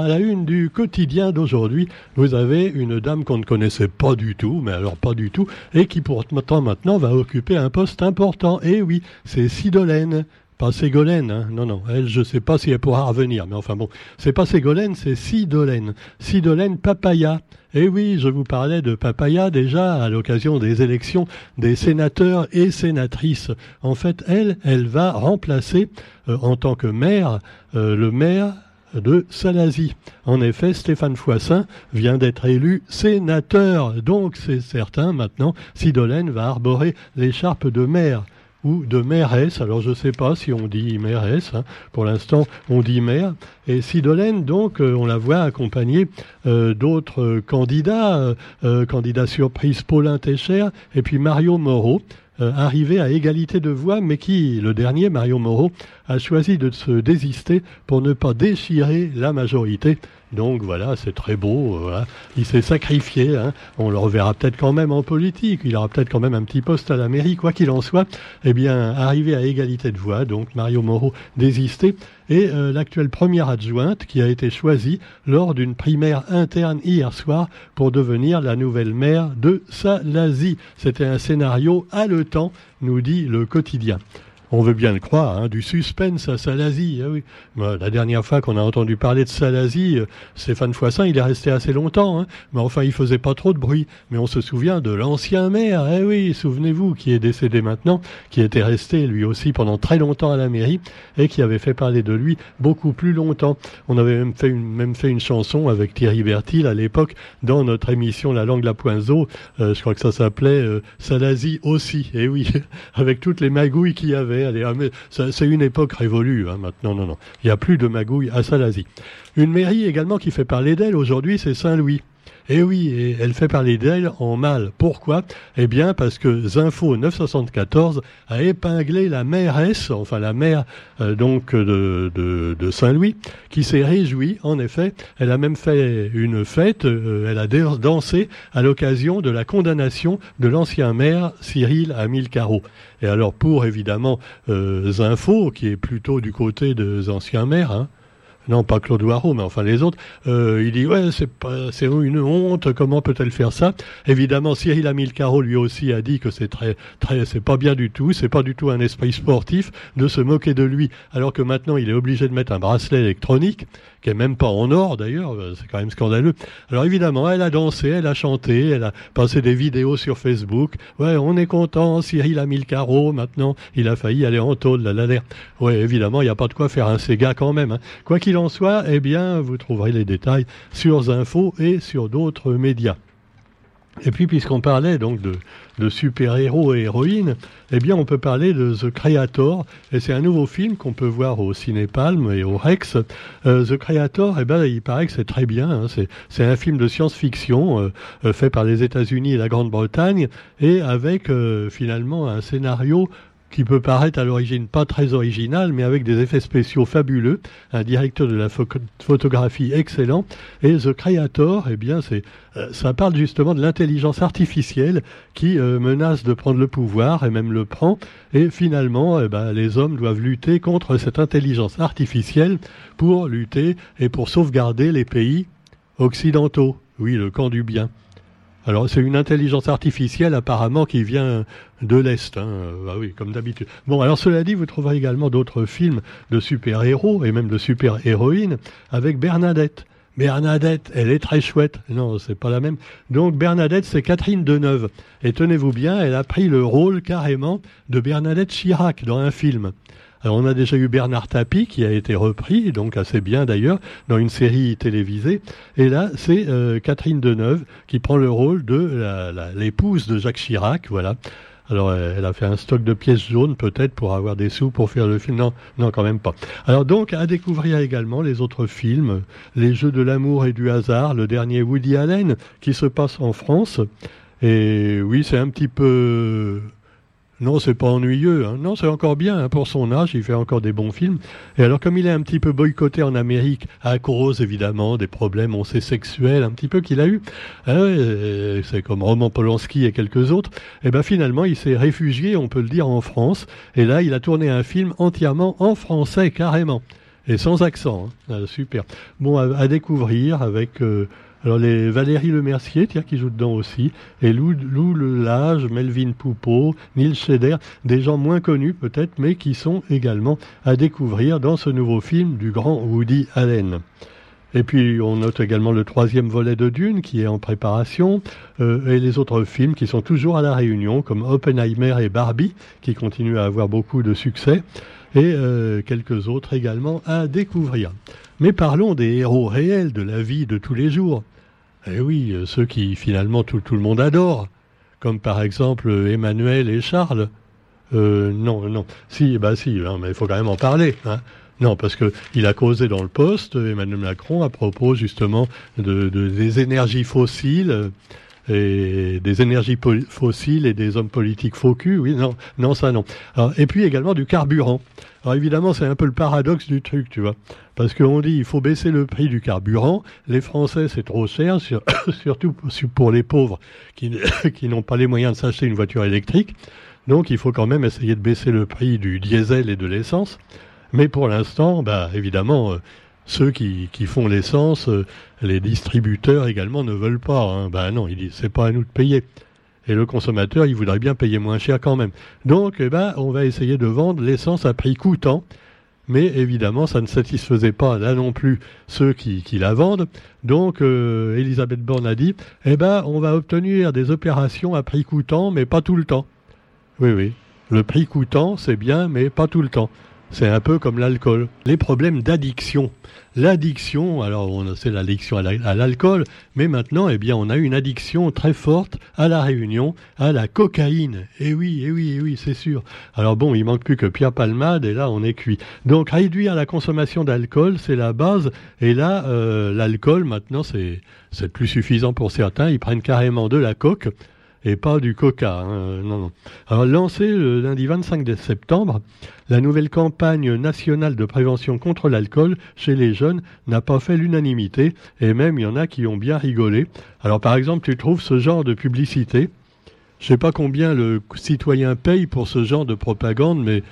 À la une du quotidien d'aujourd'hui, vous avez une dame qu'on ne connaissait pas du tout, mais alors pas du tout, et qui pourtant maintenant va occuper un poste important. Et oui, c'est Sidolène. Pas Ségolène, hein. non, non, elle, je sais pas si elle pourra revenir, mais enfin bon, c'est pas Ségolène, c'est Sidolène. Sidolène Papaya. Et oui, je vous parlais de Papaya déjà à l'occasion des élections des sénateurs et sénatrices. En fait, elle, elle va remplacer euh, en tant que maire euh, le maire de Salazie. En effet, Stéphane Foissin vient d'être élu sénateur, donc c'est certain maintenant, Sidolène va arborer l'écharpe de maire ou de mairesse. Alors je ne sais pas si on dit mairesse, hein. pour l'instant on dit maire. Et Sidolène, donc, euh, on la voit accompagnée euh, d'autres candidats, euh, candidat surprise Paulin Técher et puis Mario Moreau. Arrivé à égalité de voix, mais qui, le dernier, Mario Moreau, a choisi de se désister pour ne pas déchirer la majorité donc voilà, c'est très beau. Euh, il s'est sacrifié. Hein. On le reverra peut-être quand même en politique. Il aura peut-être quand même un petit poste à la mairie, quoi qu'il en soit. Eh bien, arrivé à égalité de voix, donc Mario Moreau désisté. Et euh, l'actuelle première adjointe qui a été choisie lors d'une primaire interne hier soir pour devenir la nouvelle maire de Salazie. C'était un scénario haletant, nous dit le quotidien. On veut bien le croire, hein, du suspense à Salazie. Ah oui. la dernière fois qu'on a entendu parler de Salazie, euh, Stéphane Foissin, il est resté assez longtemps, hein, mais enfin il faisait pas trop de bruit. Mais on se souvient de l'ancien maire, eh oui, souvenez-vous, qui est décédé maintenant, qui était resté lui aussi pendant très longtemps à la mairie et qui avait fait parler de lui beaucoup plus longtemps. On avait même fait une, même fait une chanson avec Thierry Bertil à l'époque dans notre émission La langue la poinzeau. Euh, je crois que ça s'appelait euh, Salazie aussi, eh oui, avec toutes les magouilles qu'il y avait ah, c'est une époque révolue hein, maintenant. Non, non. Il n'y a plus de magouille à Salazie. Une mairie également qui fait parler d'elle aujourd'hui, c'est Saint-Louis. Eh oui, et elle fait parler d'elle en mal. Pourquoi? Eh bien, parce que Zinfo 974 a épinglé la mairesse, enfin la maire euh, donc de, de, Saint-Louis, qui s'est réjouie. En effet, elle a même fait une fête. Euh, elle a dansé à l'occasion de la condamnation de l'ancien maire Cyril Amil Caro. Et alors, pour évidemment euh, Zinfo, qui est plutôt du côté des anciens maires, hein, non pas Claude Warreau, mais enfin les autres, euh, il dit ouais c'est c'est une honte, comment peut-elle faire ça? Évidemment Cyril Amilcaro lui aussi a dit que c'est très très c'est pas bien du tout, c'est pas du tout un esprit sportif de se moquer de lui, alors que maintenant il est obligé de mettre un bracelet électronique qui est même pas en or d'ailleurs, euh, c'est quand même scandaleux. Alors évidemment, elle a dansé, elle a chanté, elle a passé des vidéos sur Facebook. Ouais, on est content, Cyril a mis le carreau, maintenant il a failli aller en tôle, la l'air. Ouais, évidemment, il n'y a pas de quoi faire un Sega quand même. Hein. Quoi qu'il en soit, eh bien, vous trouverez les détails sur Zinfo et sur d'autres médias. Et puis, puisqu'on parlait donc de, de super-héros et héroïnes, eh bien, on peut parler de The Creator. Et c'est un nouveau film qu'on peut voir au Cinépalm et au Rex. Euh, The Creator, eh ben, il paraît que c'est très bien. Hein. C'est un film de science-fiction euh, euh, fait par les États-Unis et la Grande-Bretagne et avec finalement un scénario qui peut paraître à l'origine pas très original, mais avec des effets spéciaux fabuleux, un directeur de la photographie excellent, et The Creator, eh bien, euh, ça parle justement de l'intelligence artificielle qui euh, menace de prendre le pouvoir et même le prend, et finalement, eh ben, les hommes doivent lutter contre cette intelligence artificielle pour lutter et pour sauvegarder les pays occidentaux. Oui, le camp du bien. Alors c'est une intelligence artificielle apparemment qui vient de l'Est. Hein. Ah oui, comme d'habitude. Bon, alors cela dit, vous trouverez également d'autres films de super-héros et même de super-héroïnes avec Bernadette. Bernadette, elle est très chouette. Non, c'est pas la même. Donc Bernadette, c'est Catherine Deneuve. Et tenez-vous bien, elle a pris le rôle carrément de Bernadette Chirac dans un film. Alors on a déjà eu Bernard Tapie qui a été repris, donc assez bien d'ailleurs, dans une série télévisée. Et là, c'est euh, Catherine Deneuve qui prend le rôle de l'épouse de Jacques Chirac, voilà. Alors, elle a fait un stock de pièces jaunes, peut-être, pour avoir des sous pour faire le film. Non, non, quand même pas. Alors, donc, à découvrir également les autres films, Les Jeux de l'amour et du hasard, le dernier Woody Allen, qui se passe en France. Et oui, c'est un petit peu non, c'est pas ennuyeux. Hein. Non, c'est encore bien hein. pour son âge. Il fait encore des bons films. Et alors, comme il est un petit peu boycotté en Amérique à cause évidemment des problèmes, on sait sexuels, un petit peu qu'il a eu, hein, c'est comme Roman Polanski et quelques autres. Et eh ben finalement, il s'est réfugié, on peut le dire, en France. Et là, il a tourné un film entièrement en français, carrément. et sans accent. Hein. Ah, super. Bon, à, découvrir avec euh, alors les Valérie Lemercier, tiens, qui joue dedans aussi, et Lou, Lou Lage, Melvin Poupeau, Neil Scheder, des gens moins connus peut-être, mais qui sont également à découvrir dans ce nouveau film du grand Woody Allen. Et puis on note également le troisième volet de Dune qui est en préparation, euh, et les autres films qui sont toujours à la réunion, comme Oppenheimer et Barbie, qui continuent à avoir beaucoup de succès, et euh, quelques autres également à découvrir. Mais parlons des héros réels de la vie de tous les jours. Eh oui, euh, ceux qui finalement tout, le monde adore, comme par exemple Emmanuel et Charles. non, non, si, bah si, hein, mais il faut quand même en parler. Hein. Non, parce que il a causé dans le poste, Emmanuel Macron, à propos justement de, des énergies fossiles et des énergies fossiles et des hommes politiques faux Oui, non, non, ça non. et puis également du carburant. Alors évidemment, c'est un peu le paradoxe du truc, tu vois. Parce qu'on dit il faut baisser le prix du carburant. Les Français, c'est trop cher, surtout pour les pauvres qui, qui n'ont pas les moyens de s'acheter une voiture électrique. Donc il faut quand même essayer de baisser le prix du diesel et de l'essence. Mais pour l'instant, bah, évidemment, euh, ceux qui, font l'essence, euh, les distributeurs également ne veulent pas. Hein. Bah non, ils disent c'est pas à nous de payer. Et le consommateur, il voudrait bien payer moins cher quand même. Donc, eh ben, on va essayer de vendre l'essence à prix coûtant. Mais évidemment, ça ne satisfaisait pas là non plus ceux qui, qui la vendent. Donc, euh, Elisabeth Borne a dit, eh ben, on va obtenir des opérations à prix coûtant, mais pas tout le temps. Oui, oui. Le prix coûtant, c'est bien, mais pas tout le temps. C'est un peu comme l'alcool. Les problèmes d'addiction. L'addiction, alors on sait l'addiction à l'alcool, mais maintenant, eh bien, on a une addiction très forte à la Réunion, à la cocaïne. Eh oui, eh oui, eh oui, c'est sûr. Alors bon, il manque plus que Pierre Palmade, et là, on est cuit. Donc, réduire la consommation d'alcool, c'est la base. Et là, euh, l'alcool, maintenant, c'est c'est plus suffisant pour certains. Ils prennent carrément de la coque et pas du coca. Hein, non, non. Alors, lancé le lundi 25 septembre, la nouvelle campagne nationale de prévention contre l'alcool chez les jeunes n'a pas fait l'unanimité, et même il y en a qui ont bien rigolé. Alors, par exemple, tu trouves ce genre de publicité? Je sais pas combien le citoyen paye pour ce genre de propagande, mais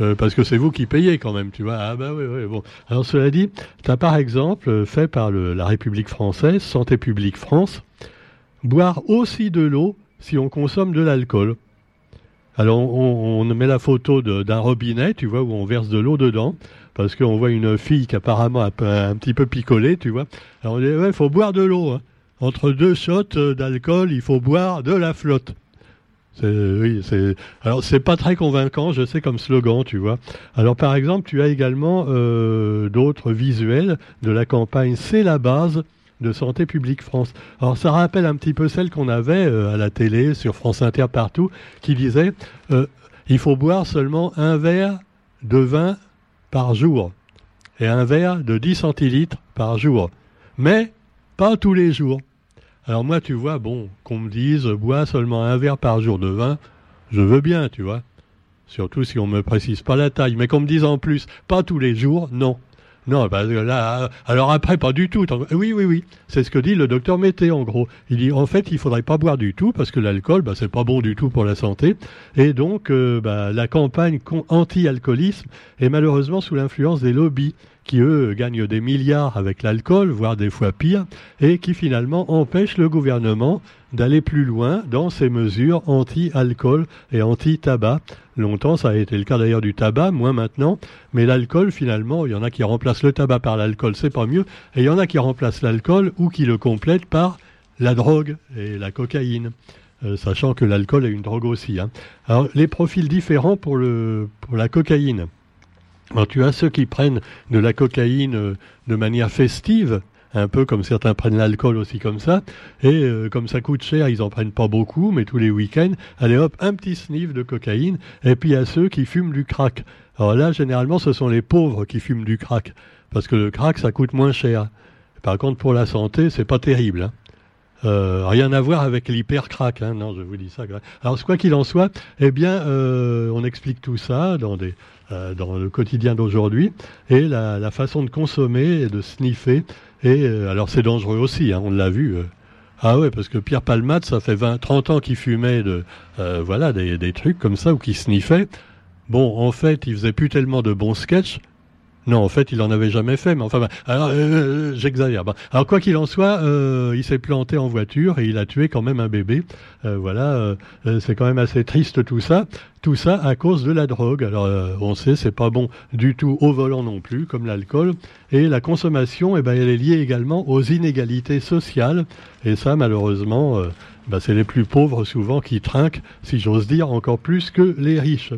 euh, parce que c'est vous qui payez quand même, tu vois. Ah bah oui, oui, bon. Alors cela dit, tu as par exemple fait par la République française, Santé publique France, boire aussi de l'eau si on consomme de l'alcool. Alors on, met la photo d'un robinet, tu vois, où on verse de l'eau dedans, parce qu'on voit une fille qui apparemment a un, petit peu picolé, tu vois. Alors on dit, ouais, il faut boire de l'eau. Hein. Entre deux shots d'alcool, il faut boire de la flotte. Oui, alors c'est pas très convaincant, je sais comme slogan, tu vois. Alors par exemple, tu as également euh, d'autres visuels de la campagne C'est la base de Santé publique France. Alors ça rappelle un petit peu celle qu'on avait euh, à la télé, sur France Inter, partout, qui disait euh, il faut boire seulement un verre de vin par jour et un verre de 10 centilitres par jour. Mais pas tous les jours. Alors moi, tu vois, bon, qu'on me dise bois seulement un verre par jour de vin, je veux bien, tu vois. Surtout si on me précise pas la taille. Mais qu'on me dise en plus, pas tous les jours, non. Non, bah, là, alors après, pas du tout. Oui, oui, oui. C'est ce que dit le docteur Mété, en gros. Il dit, en fait, il faudrait pas boire du tout parce que l'alcool, bah, c'est pas bon du tout pour la santé. Et donc, euh, bah, la campagne anti-alcoolisme est malheureusement sous l'influence des lobbies qui, eux, gagnent des milliards avec l'alcool, voire des fois pire, et qui finalement empêchent le gouvernement d'aller plus loin dans ses mesures anti-alcool et anti-tabac. Longtemps, ça a été le cas d'ailleurs du tabac, moins maintenant, mais l'alcool, finalement, il y en a qui remplacent le tabac par l'alcool, c'est pas mieux, et il y en a qui remplacent l'alcool ou qui le complètent par la drogue et la cocaïne. Euh, sachant que l'alcool est une drogue aussi. Hein. Alors, les profils différents pour, la cocaïne. Alors tu as ceux qui prennent de la cocaïne euh, de manière festive, un peu comme certains prennent l'alcool aussi comme ça, et euh, comme ça coûte cher, ils en prennent pas beaucoup, mais tous les week-ends, allez hop, un petit sniff de cocaïne, et puis il y a ceux qui fument du crack. Alors là, généralement, ce sont les pauvres qui fument du crack, parce que le crack, ça coûte moins cher. Par contre, pour la santé, c'est pas terrible. Hein. Euh, rien à voir avec l'hyper-crack, hein. non, je vous dis ça. Alors, quoi qu'il en soit, eh bien, on explique tout ça dans des, euh, dans le quotidien d'aujourd'hui, et la, façon de consommer et de sniffer. Et euh, alors c'est dangereux aussi, hein, on l'a vu. Euh. Ah ouais, parce que Pierre Palmade, ça fait 20, 30 ans qu'il fumait de, voilà, des, des, trucs comme ça, ou qu'il sniffait. Bon, en fait, il faisait plus tellement de bons sketchs. Non, en fait, il en avait jamais fait. Mais enfin, bah, alors euh, j'exagère. Bah, alors quoi qu'il en soit, euh, il s'est planté en voiture et il a tué quand même un bébé. Euh, voilà, c'est quand même assez triste tout ça. Tout ça à cause de la drogue. Alors on sait, c'est pas bon du tout au volant non plus, comme l'alcool. Et la consommation, eh ben, elle est liée également aux inégalités sociales. Et ça, malheureusement, bah, c'est les plus pauvres souvent qui trinquent, si j'ose dire, encore plus que les riches.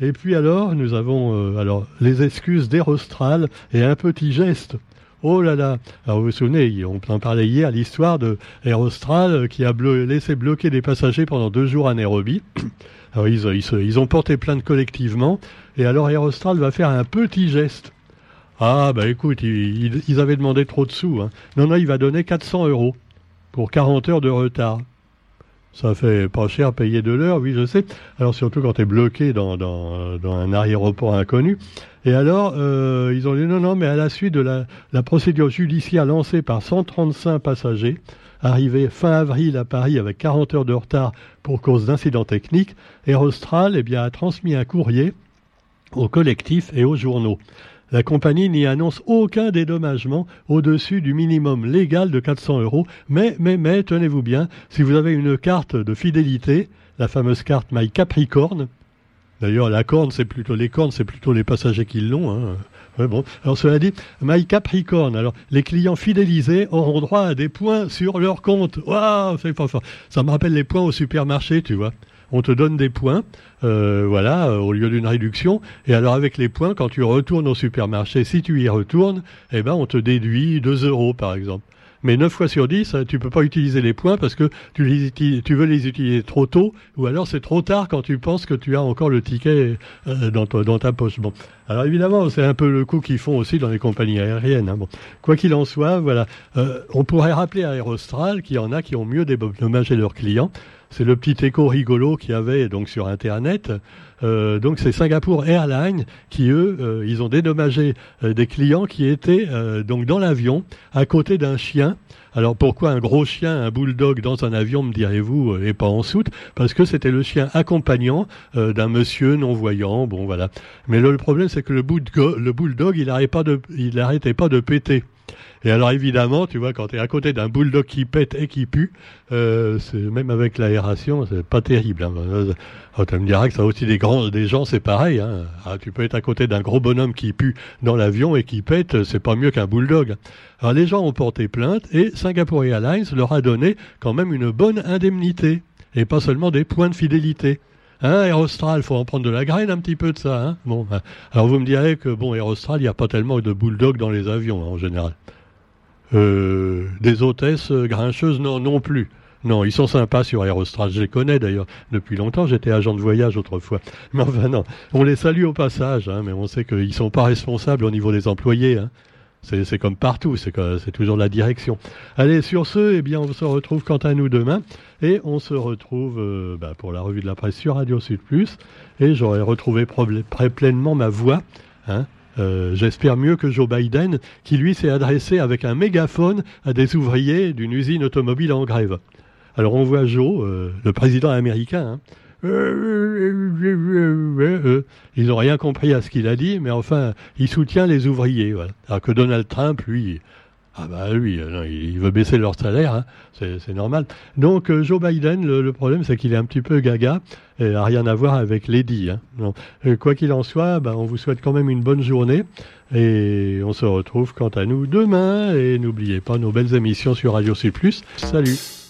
Et puis alors, nous avons euh, alors les excuses d'Erostral et un petit geste. Oh là là Alors vous vous souvenez, on en parlait hier, l'histoire de qui a laissé bloquer des passagers pendant deux jours à Nairobi. Ils, ont porté plainte collectivement, et alors Aerostral va faire un petit geste. Ah bah écoute, ils, avaient demandé trop de sous. Hein. Non, non, il va donner 400 euros pour 40 heures de retard. Ça fait pas cher payer de l'heure, oui, je sais. Alors surtout quand tu es bloqué dans, dans, un aéroport inconnu. Et alors, euh, ils ont dit non, non, mais à la suite de la, procédure judiciaire lancée par 135 passagers, arrivés fin avril à Paris avec 40 heures de retard pour cause d'incidents techniques, Air Austral eh bien, a transmis un courrier au collectif et aux journaux. La compagnie n'y annonce aucun dédommagement au-dessus du minimum légal de 400 euros. Mais, mais, mais, tenez-vous bien, si vous avez une carte de fidélité, la fameuse carte My Capricorne, d'ailleurs la corne, c'est plutôt les cornes, c'est plutôt les passagers qui l'ont. Hein. bon. Alors cela dit, My Capricorne. Alors les clients fidélisés auront droit à des points sur leur compte. Waouh, c'est pas fort. Ça me rappelle les points au supermarché, tu vois on te donne des points, euh, voilà, euh, au lieu d'une réduction. Et alors avec les points, quand tu retournes au supermarché, si tu y retournes, eh ben on te déduit 2 euros par exemple. Mais 9 fois sur 10, tu peux pas utiliser les points parce que tu, tu veux les utiliser trop tôt ou alors c'est trop tard quand tu penses que tu as encore le ticket euh, dans, dans, ta poche. Bon. Alors évidemment, c'est un peu le coup qu'ils font aussi dans les compagnies aériennes. Hein. Bon. Quoi qu'il en soit, voilà, on pourrait rappeler à Aerostral qu'il y en a qui ont mieux dédommagé leurs clients c'est le petit écho rigolo qu'il y avait donc sur Internet. Euh, donc c'est Singapour Airlines qui eux, euh, ils ont dédommagé euh, des clients qui étaient donc dans l'avion à côté d'un chien. Alors pourquoi un gros chien, un bulldog dans un avion, me direz-vous, et pas en soute? Parce que c'était le chien accompagnant d'un monsieur non voyant. Bon voilà. Mais le, problème c'est que le bulldog, il n'arrêtait pas de péter. Et alors évidemment, tu vois, quand tu es à côté d'un bulldog qui pète et qui pue, euh, même avec l'aération, c'est pas terrible. Hein. Oh, tu me diras que ça aussi des grands, gens, c'est pareil. Hein. Ah, tu peux être à côté d'un gros bonhomme qui pue dans l'avion et qui pète, c'est pas mieux qu'un bulldog. Alors les gens ont porté plainte et Singapore Airlines leur a donné quand même une bonne indemnité et pas seulement des points de fidélité. Hein, Air Austral, faut en prendre de la graine un petit peu de ça. Hein bon, ben, alors vous me direz que bon, Air Austral, il n'y a pas tellement de bulldogs dans les avions hein, en général. Euh, des hôtesses grincheuses, non, non plus. Non, ils sont sympas sur Aerostral. Je les connais d'ailleurs depuis longtemps. J'étais agent de voyage autrefois. Mais enfin, non. On les salue au passage, hein, mais on sait qu'ils ne sont pas responsables au niveau des employés. Hein. C'est comme partout, c'est toujours la direction. Allez, sur ce, eh bien, on se retrouve quant à nous demain. Et on se retrouve euh, bah, pour la revue de la presse sur Radio Sud Plus. Et j'aurai retrouvé pleinement ma voix. Hein, euh, j'espère mieux que Joe Biden, qui lui s'est adressé avec un mégaphone à des ouvriers d'une usine automobile en grève. Alors on voit Joe, euh, le président américain, hein. Ils n'ont rien compris à ce qu'il a dit, mais enfin, il soutient les ouvriers. Alors que Donald Trump, lui, ah bah euh, il veut baisser leur salaire, hein. c'est normal. Donc euh, Joe Biden, le, problème c'est qu'il est un petit peu gaga et n'a rien à voir avec Lady. Hein. Euh, quoi qu'il en soit, bah, on vous souhaite quand même une bonne journée et on se retrouve quant à nous demain et n'oubliez pas nos belles émissions sur Radio C+. Salut